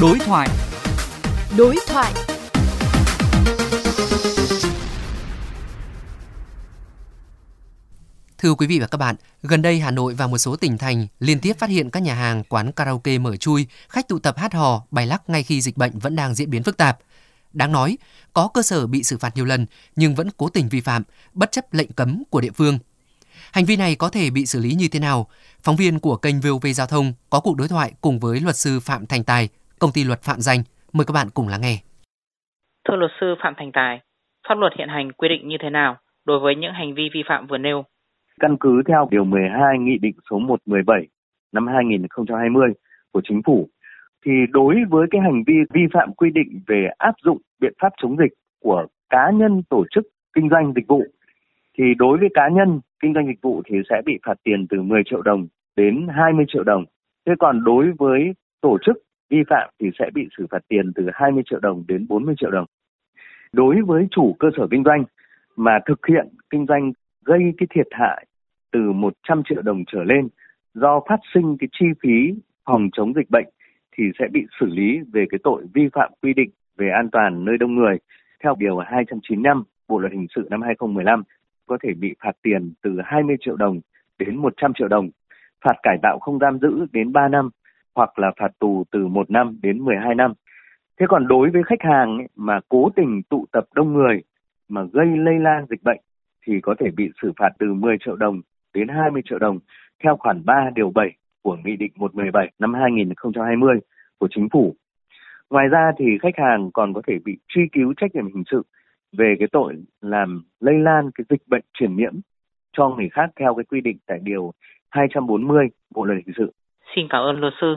Đối thoại. Đối thoại. Thưa quý vị và các bạn, gần đây Hà Nội và một số tỉnh thành liên tiếp phát hiện các nhà hàng, quán karaoke mở chui, khách tụ tập hát hò, bài lắc ngay khi dịch bệnh vẫn đang diễn biến phức tạp. Đáng nói, có cơ sở bị xử phạt nhiều lần nhưng vẫn cố tình vi phạm, bất chấp lệnh cấm của địa phương. Hành vi này có thể bị xử lý như thế nào? Phóng viên của kênh VOV Giao thông có cuộc đối thoại cùng với luật sư Phạm Thành Tài, công ty luật Phạm Danh. Mời các bạn cùng lắng nghe. Thưa luật sư Phạm Thành Tài, pháp luật hiện hành quy định như thế nào đối với những hành vi vi phạm vừa nêu? Căn cứ theo Điều 12 Nghị định số 117 năm 2020 của Chính phủ, thì đối với cái hành vi vi phạm quy định về áp dụng biện pháp chống dịch của cá nhân tổ chức kinh doanh dịch vụ thì đối với cá nhân kinh doanh dịch vụ thì sẽ bị phạt tiền từ 10 triệu đồng đến 20 triệu đồng. Thế còn đối với tổ chức vi phạm thì sẽ bị xử phạt tiền từ 20 triệu đồng đến 40 triệu đồng. Đối với chủ cơ sở kinh doanh mà thực hiện kinh doanh gây cái thiệt hại từ 100 triệu đồng trở lên do phát sinh cái chi phí phòng chống dịch bệnh thì sẽ bị xử lý về cái tội vi phạm quy định về an toàn nơi đông người theo điều 295 Bộ luật hình sự năm 2015 có thể bị phạt tiền từ 20 triệu đồng đến 100 triệu đồng, phạt cải tạo không giam giữ đến 3 năm hoặc là phạt tù từ 1 năm đến 12 năm. Thế còn đối với khách hàng ấy, mà cố tình tụ tập đông người mà gây lây lan dịch bệnh thì có thể bị xử phạt từ 10 triệu đồng đến 20 triệu đồng theo khoản 3 điều 7 của Nghị định 117 năm 2020 của Chính phủ. Ngoài ra thì khách hàng còn có thể bị truy cứu trách nhiệm hình sự về cái tội làm lây lan cái dịch bệnh truyền nhiễm cho người khác theo cái quy định tại điều 240 Bộ luật hình sự. Xin cảm ơn luật sư.